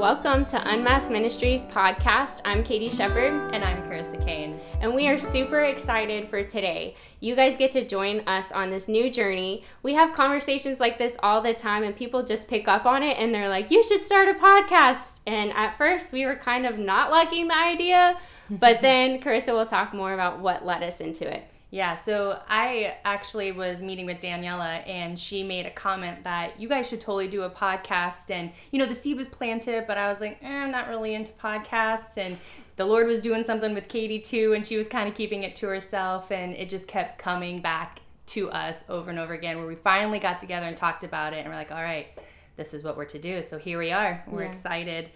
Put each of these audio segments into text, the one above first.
Welcome to Unmasked Ministries podcast. I'm Kati Shepard. And I'm Karissa Kane. And we are super excited for today. You guys get to join us on this new journey. We have conversations like this all the time, and people just pick up on it and they're like, you should start a podcast. And at first, we were kind of not liking the idea, but then Karissa will talk more about what led us into it. Yeah, so I actually was meeting with Daniela and she made a comment that you guys should totally do a podcast. And, you know, the seed was planted, but I was like, eh, I'm not really into podcasts. And the Lord was doing something with Kati too, and she was kind of keeping it to herself. And it just kept coming back to us over and over again, where we finally got together and talked about it. And we're like, all right, this is what we're to do. So here we are. We're yeah. excited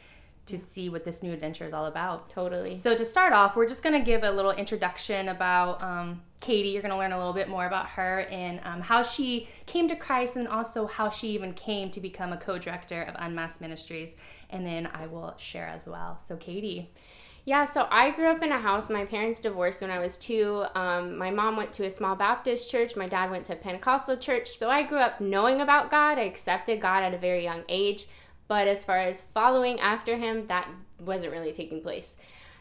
to see what this new adventure is all about. Totally. So to start off, we're just going to give a little introduction about um, Kati. You're going to learn a little bit more about her and um, how she came to Christ, and also how she even came to become a co-director of Unmasked Ministries. And then I will share as well. So Kati. Yeah, so I grew up in a house. My parents divorced when I was two. Um, my mom went to a small Baptist church. My dad went to a Pentecostal church. So I grew up knowing about God. I accepted God at a very young age. But as far as following after him, that wasn't really taking place.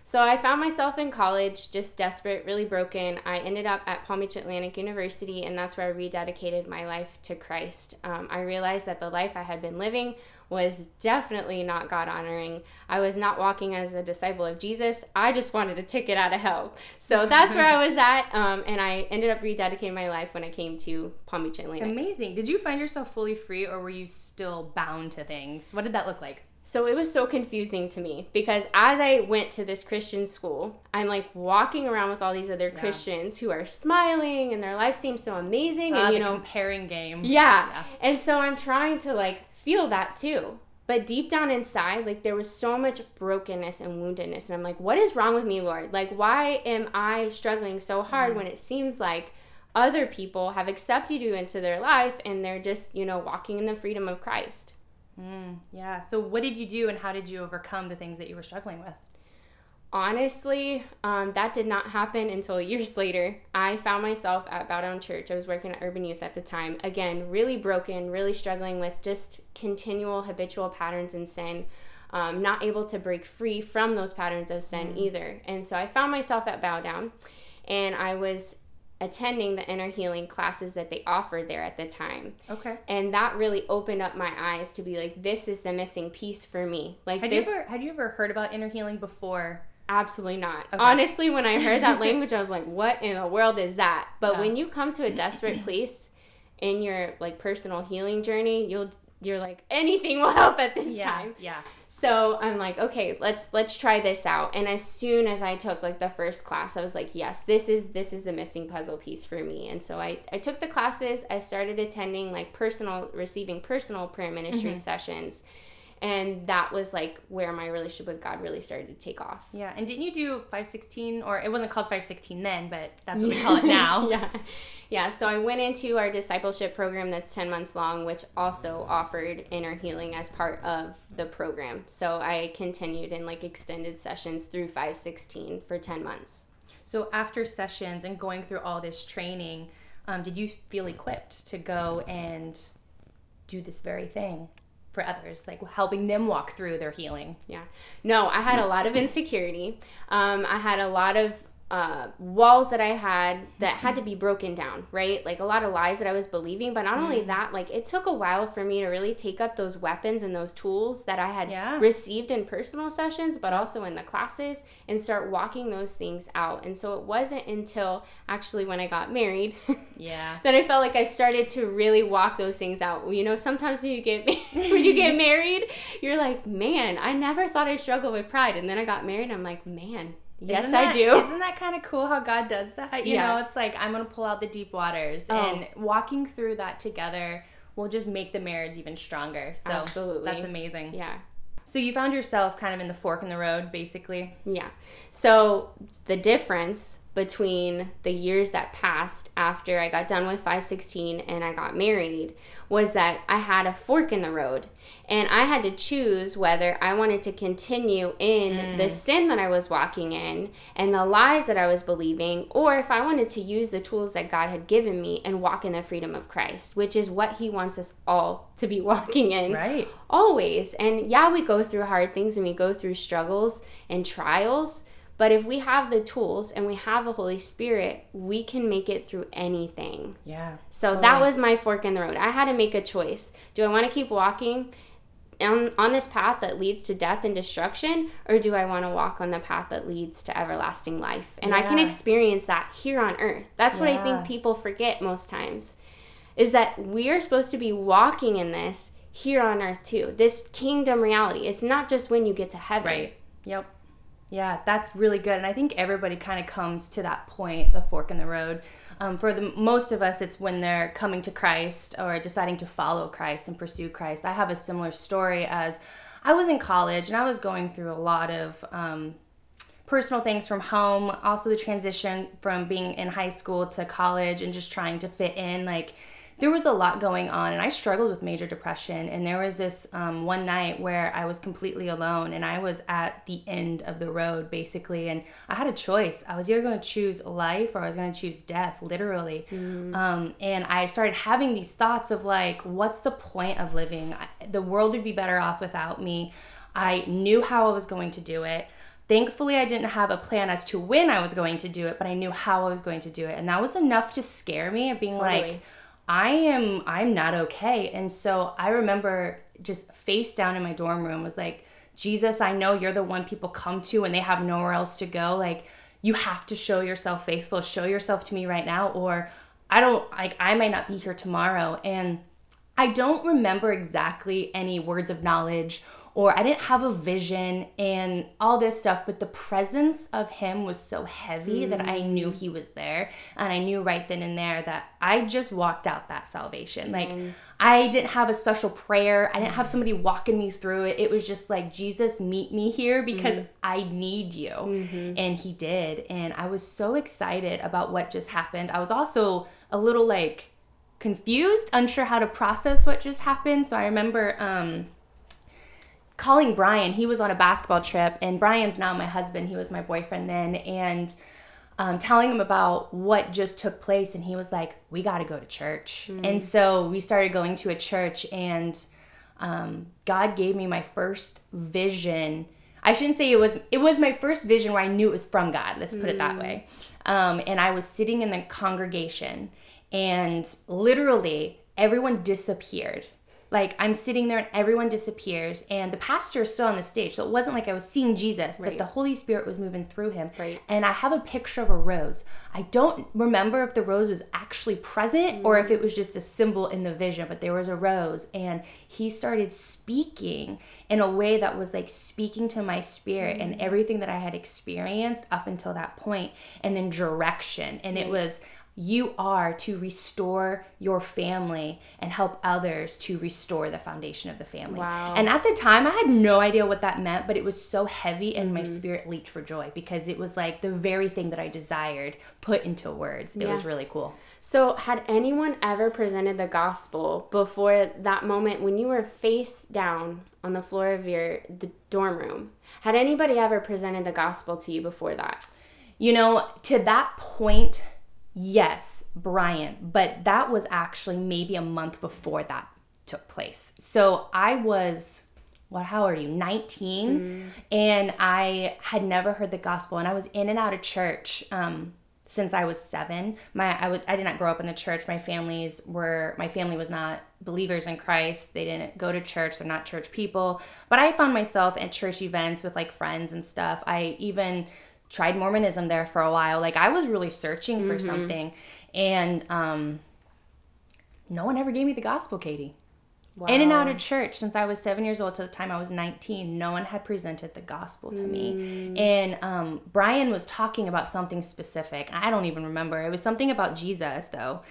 So I found myself in college just desperate, really broken. I ended up at Palm Beach Atlantic University, and that's where I rededicated my life to Christ. Um, I realized that the life I had been living was definitely not God honoring. I was not walking as a disciple of Jesus. I just wanted a ticket out of hell. So that's where I was at. Um, and I ended up rededicating my life when I came to Palm Beach Atlantic. Amazing. Did you find yourself fully free or were you still bound to things? What did that look like? So it was so confusing to me because as I went to this Christian school, I'm like walking around with all these other yeah. Christians who are smiling and their life seems so amazing. Uh, and you know, comparing game. Yeah. yeah. And so I'm trying to like feel that too. But deep down inside, like there was so much brokenness and woundedness. And I'm like, what is wrong with me, Lord? Like, why am I struggling so hard mm. when it seems like other people have accepted you into their life and they're just, you know, walking in the freedom of Christ? Mm, yeah. So, what did you do and how did you overcome the things that you were struggling with? honestly, um, that did not happen until years later. I found myself at Bow Down Church. I was working at Urban Youth at the time. Again, really broken, really struggling with just continual habitual patterns in sin. Um, not able to break free from those patterns of sin mm. either. And so I found myself at Bow Down and I was attending the inner healing classes that they offered there at the time. Okay. And that really opened up my eyes to be like, this is the missing piece for me. Like had this. You ever, had you ever heard about inner healing before? Absolutely not. Okay. Honestly, when I heard that language, I was like, what in the world is that? But yeah. when you come to a desperate place in your like personal healing journey, you'll you're like anything will help at this yeah, time. Yeah. So I'm like, okay, let's let's try this out. And as soon as I took like the first class, I was like, yes, this is this is the missing puzzle piece for me. And so I I took the classes. I started attending like personal receiving personal prayer ministry mm-hmm. sessions and that was like where my relationship with God really started to take off. Yeah, and didn't you do 516 or it wasn't called 516 then, but that's what we call it now. yeah. Yeah, so I went into our discipleship program that's 10 months long, which also offered inner healing as part of the program. So I continued in like extended sessions through 516 for 10 months. So after sessions and going through all this training, um, did you feel equipped to go and do this very thing? For others, like helping them walk through their healing. Yeah. No, I had a lot of insecurity. Um, I had a lot of uh, walls that I had that had to be broken down, right? Like a lot of lies that I was believing. But not mm. only that, like it took a while for me to really take up those weapons and those tools that I had yeah. received in personal sessions, but also in the classes and start walking those things out. And so it wasn't until actually when I got married, yeah, that I felt like I started to really walk those things out. You know, sometimes when you get when you get married, you're like, man, I never thought I struggled with pride, and then I got married, and I'm like, man, Yes, that, I do. Isn't that kind of cool how God does that? You yeah. know, it's like I'm going to pull out the deep waters oh. and walking through that together will just make the marriage even stronger. So Absolutely. That's amazing. Yeah. So you found yourself kind of in the fork in the road basically? Yeah. So the difference between the years that passed after I got done with 516 and I got married was that I had a fork in the road and I had to choose whether I wanted to continue in mm. the sin that I was walking in and the lies that I was believing or if I wanted to use the tools that God had given me and walk in the freedom of Christ, which is what he wants us all to be walking in. Right. Always. And yeah, we go through hard things and we go through struggles and trials but if we have the tools and we have the Holy Spirit, we can make it through anything. Yeah. So totally. that was my fork in the road. I had to make a choice. Do I want to keep walking on, on this path that leads to death and destruction, or do I want to walk on the path that leads to everlasting life? And yeah. I can experience that here on earth. That's yeah. what I think people forget most times is that we are supposed to be walking in this here on earth too. This kingdom reality. It's not just when you get to heaven. Right. Yep. Yeah, that's really good. And I think everybody kind of comes to that point, the fork in the road. Um, for the most of us, it's when they're coming to Christ or deciding to follow Christ and pursue Christ. I have a similar story as I was in college and I was going through a lot of um, personal things from home, also the transition from being in high school to college and just trying to fit in. Like, there was a lot going on and i struggled with major depression and there was this um, one night where i was completely alone and i was at the end of the road basically and i had a choice i was either going to choose life or i was going to choose death literally mm. um, and i started having these thoughts of like what's the point of living the world would be better off without me i knew how i was going to do it Thankfully, I didn't have a plan as to when I was going to do it, but I knew how I was going to do it. And that was enough to scare me of being totally. like, I am I'm not okay. And so I remember just face down in my dorm room was like, Jesus, I know you're the one people come to when they have nowhere else to go. Like you have to show yourself faithful, show yourself to me right now or I don't like I might not be here tomorrow. And I don't remember exactly any words of knowledge or I didn't have a vision and all this stuff, but the presence of him was so heavy mm. that I knew mm. he was there. And I knew right then and there that I just walked out that salvation. Like, mm. I didn't have a special prayer, I didn't have somebody walking me through it. It was just like, Jesus, meet me here because mm. I need you. Mm-hmm. And he did. And I was so excited about what just happened. I was also a little like, confused, unsure how to process what just happened. So I remember um, calling Brian. He was on a basketball trip, and Brian's now my husband. He was my boyfriend then, and um, telling him about what just took place, and he was like, "We got to go to church." Mm. And so we started going to a church, and um, God gave me my first vision. I shouldn't say it was it was my first vision where I knew it was from God. Let's put mm. it that way. Mm. Um, and I was sitting in the congregation, and literally everyone disappeared like I'm sitting there and everyone disappears and the pastor is still on the stage. So it wasn't like I was seeing Jesus, right. but the Holy Spirit was moving through him. Right. And I have a picture of a rose. I don't remember if the rose was actually present mm. or if it was just a symbol in the vision, but there was a rose and he started speaking in a way that was like speaking to my spirit mm. and everything that I had experienced up until that point and then direction. And it was you are to restore your family and help others to restore the foundation of the family. Wow. And at the time, I had no idea what that meant, but it was so heavy and mm-hmm. my spirit leaped for joy because it was like the very thing that I desired put into words. It yeah. was really cool. So, had anyone ever presented the gospel before that moment when you were face down on the floor of your the dorm room? Had anybody ever presented the gospel to you before that? You know, to that point, Yes, Brian, but that was actually maybe a month before that took place. So I was what how are you? 19 mm. and i had never heard the gospel and i was in and out of church um, since i was seven. My I, I did not grow up in the church. My families were my family was not believers in christ. They didn't go to church. They're not church people. But i found myself at church events with like friends and stuff. I even tried Mormonism there for a while. Like I was really searching for mm-hmm. something, and um, no one ever gave me the gospel, Kati. Wow. In and out of church since I was seven years old to the time I was 19, no one had presented the gospel to mm. me. And um, Brian was talking about something specific. I don't even remember. It was something about Jesus, though.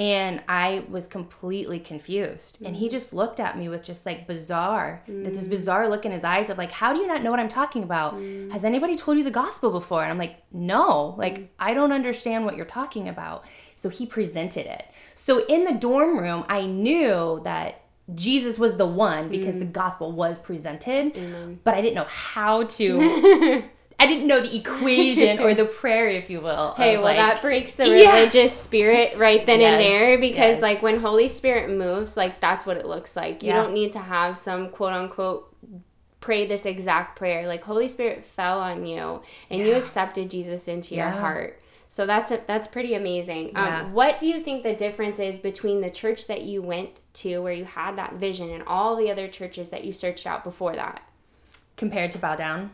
And I was completely confused. And he Mm. just looked at me with just like bizarre, that this Mm. bizarre look in his eyes of like, how do you not know what I'm talking about? Mm. Has anybody told you the gospel before? And I'm like, no, like, I don't understand what you're talking about. So he presented it. So in the dorm room, I knew that Jesus was the one because the gospel was presented, but I didn't know how to. I didn't know the equation or the prayer, if you will. Hey, well, like- that breaks the Yeah. religious spirit right then and there because, yes. like, when Holy Spirit moves, like, that's what it looks like. You Yeah. don't need to have some quote unquote pray this exact prayer. Like, Holy Spirit fell on you and you accepted Jesus into your Yeah. heart. So that's a, that's pretty amazing. Um, Yeah. What do you think the difference is between the church that you went to, where you had that vision, and all the other churches that you searched out before that? compared to bow down.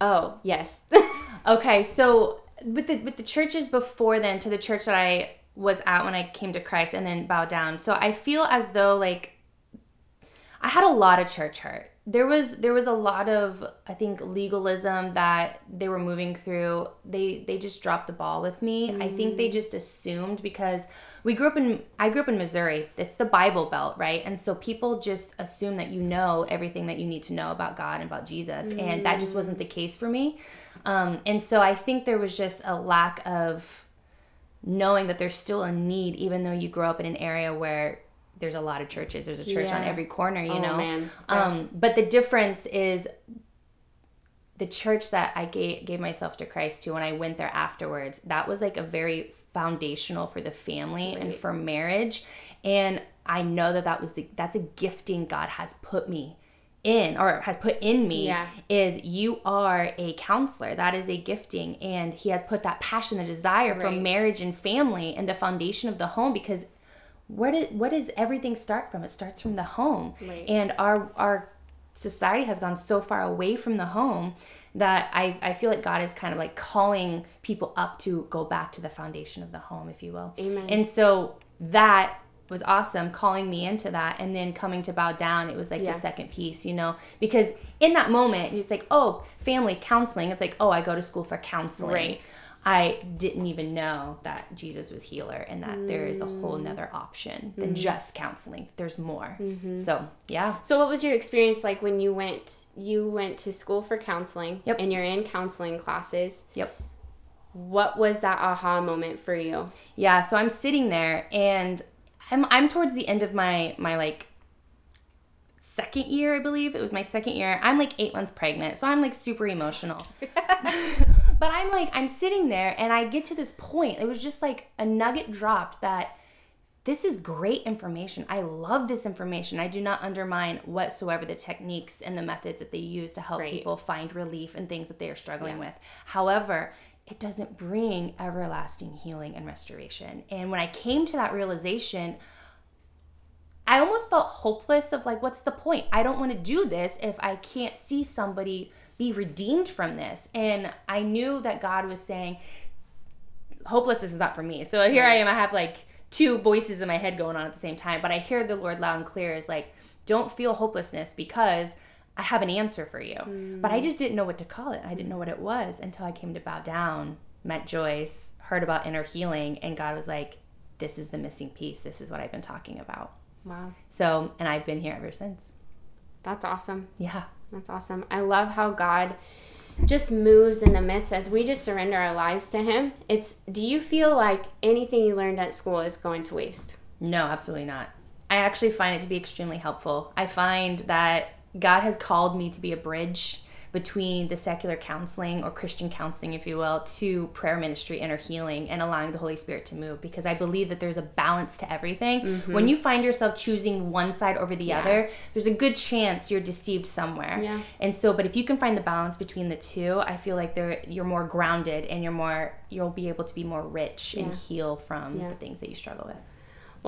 Oh yes, Okay, so with the with the churches before then to the church that I was at when I came to Christ and then bowed down. So I feel as though like I had a lot of church hurt. There was there was a lot of I think legalism that they were moving through. They they just dropped the ball with me. I think they just assumed because we grew up in I grew up in Missouri. It's the Bible Belt, right? And so people just assume that you know everything that you need to know about God and about Jesus, and that just wasn't the case for me. Um, and so I think there was just a lack of knowing that there's still a need, even though you grow up in an area where there's a lot of churches. There's a church on every corner, you Oh, know. man. Um, but the difference is the church that I gave, gave myself to Christ to when I went there afterwards, that was like a very foundational for the family and for marriage. And I know that that was the, that's a gifting God has put me in or has put in me Yeah. is you are a counselor. That is a gifting. And he has put that passion, the desire for marriage and family and the foundation of the home because where did what does everything start from? It starts from the home. Right. And our our society has gone so far away from the home that I, I feel like God is kind of like calling people up to go back to the foundation of the home, if you will. Amen. And so that was awesome, calling me into that. And then coming to bow down, it was like Yeah. the second piece, you know, because in that moment, it's like, oh, family counseling. It's like, oh, I go to school for counseling. Right. I didn't even know that Jesus was healer and that there is a whole mm. nother option than mm. just counseling. There's more. Mm-hmm. So, yeah. So what was your experience like when you went you went to school for counseling Yep. and you're in counseling classes? Yep. What was that aha moment for you? Yeah, so I'm sitting there and I'm I'm towards the end of my my like second year, I believe. It was my second year. I'm like 8 months pregnant. So I'm like super emotional. but I'm like I'm sitting there and I get to this point. It was just like a nugget dropped that this is great information. I love this information. I do not undermine whatsoever the techniques and the methods that they use to help Right. people find relief and things that they are struggling with. However, it doesn't bring everlasting healing and restoration. And when I came to that realization, I almost felt hopeless of like, what's the point? I don't want to do this if I can't see somebody be redeemed from this. And I knew that God was saying, hopelessness is not for me. So here I am. I have like two voices in my head going on at the same time, but I hear the Lord loud and clear is like, don't feel hopelessness because I have an answer for you. But I mm. just didn't know what to call it. I didn't know what it was until I came to bow down, met Joyce, heard about inner healing, and God was like, this is the missing piece. This is what I've been talking about. Wow. So, and I've been here ever since. That's awesome. Yeah. That's awesome. I love how God just moves in the midst as we just surrender our lives to him. It's do you feel like anything you learned at school is going to waste? No, absolutely not. I actually find it to be extremely helpful. I find that God has called me to be a bridge between the secular counseling or Christian counseling, if you will, to prayer ministry, inner healing, and allowing the Holy Spirit to move because I believe that there's a balance to everything. Mm-hmm. When you find yourself choosing one side over the Yeah. other, there's a good chance you're deceived somewhere. Yeah. And so, but if you can find the balance between the two, I feel like there you're more grounded and you're more you'll be able to be more rich and heal from Yeah. the things that you struggle with.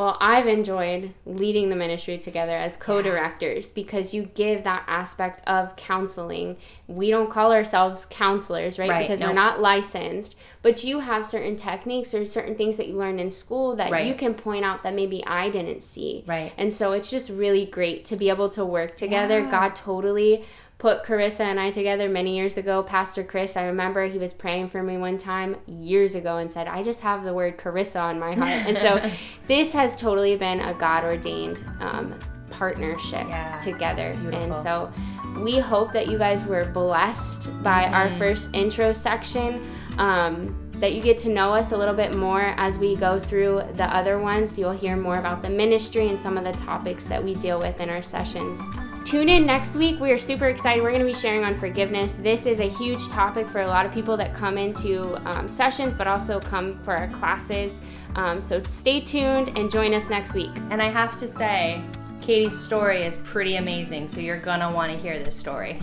Well, I've enjoyed leading the ministry together as co directors because you give that aspect of counseling. We don't call ourselves counselors, right? Right, Because no. we're not licensed, but you have certain techniques or certain things that you learned in school that Right. you can point out that maybe I didn't see. Right. And so it's just really great to be able to work together. Yeah. God totally put Karissa and I together many years ago. Pastor Chris, I remember he was praying for me one time years ago and said, I just have the word Karissa on my heart. And so this has totally been a God ordained um, partnership yeah. together. Beautiful. And so we hope that you guys were blessed by mm-hmm. our first intro section. Um, that you get to know us a little bit more as we go through the other ones. You'll hear more about the ministry and some of the topics that we deal with in our sessions. Tune in next week. We are super excited. We're going to be sharing on forgiveness. This is a huge topic for a lot of people that come into um, sessions, but also come for our classes. Um, so stay tuned and join us next week. And I have to say, Kati's story is pretty amazing, so you're gonna want to hear this story.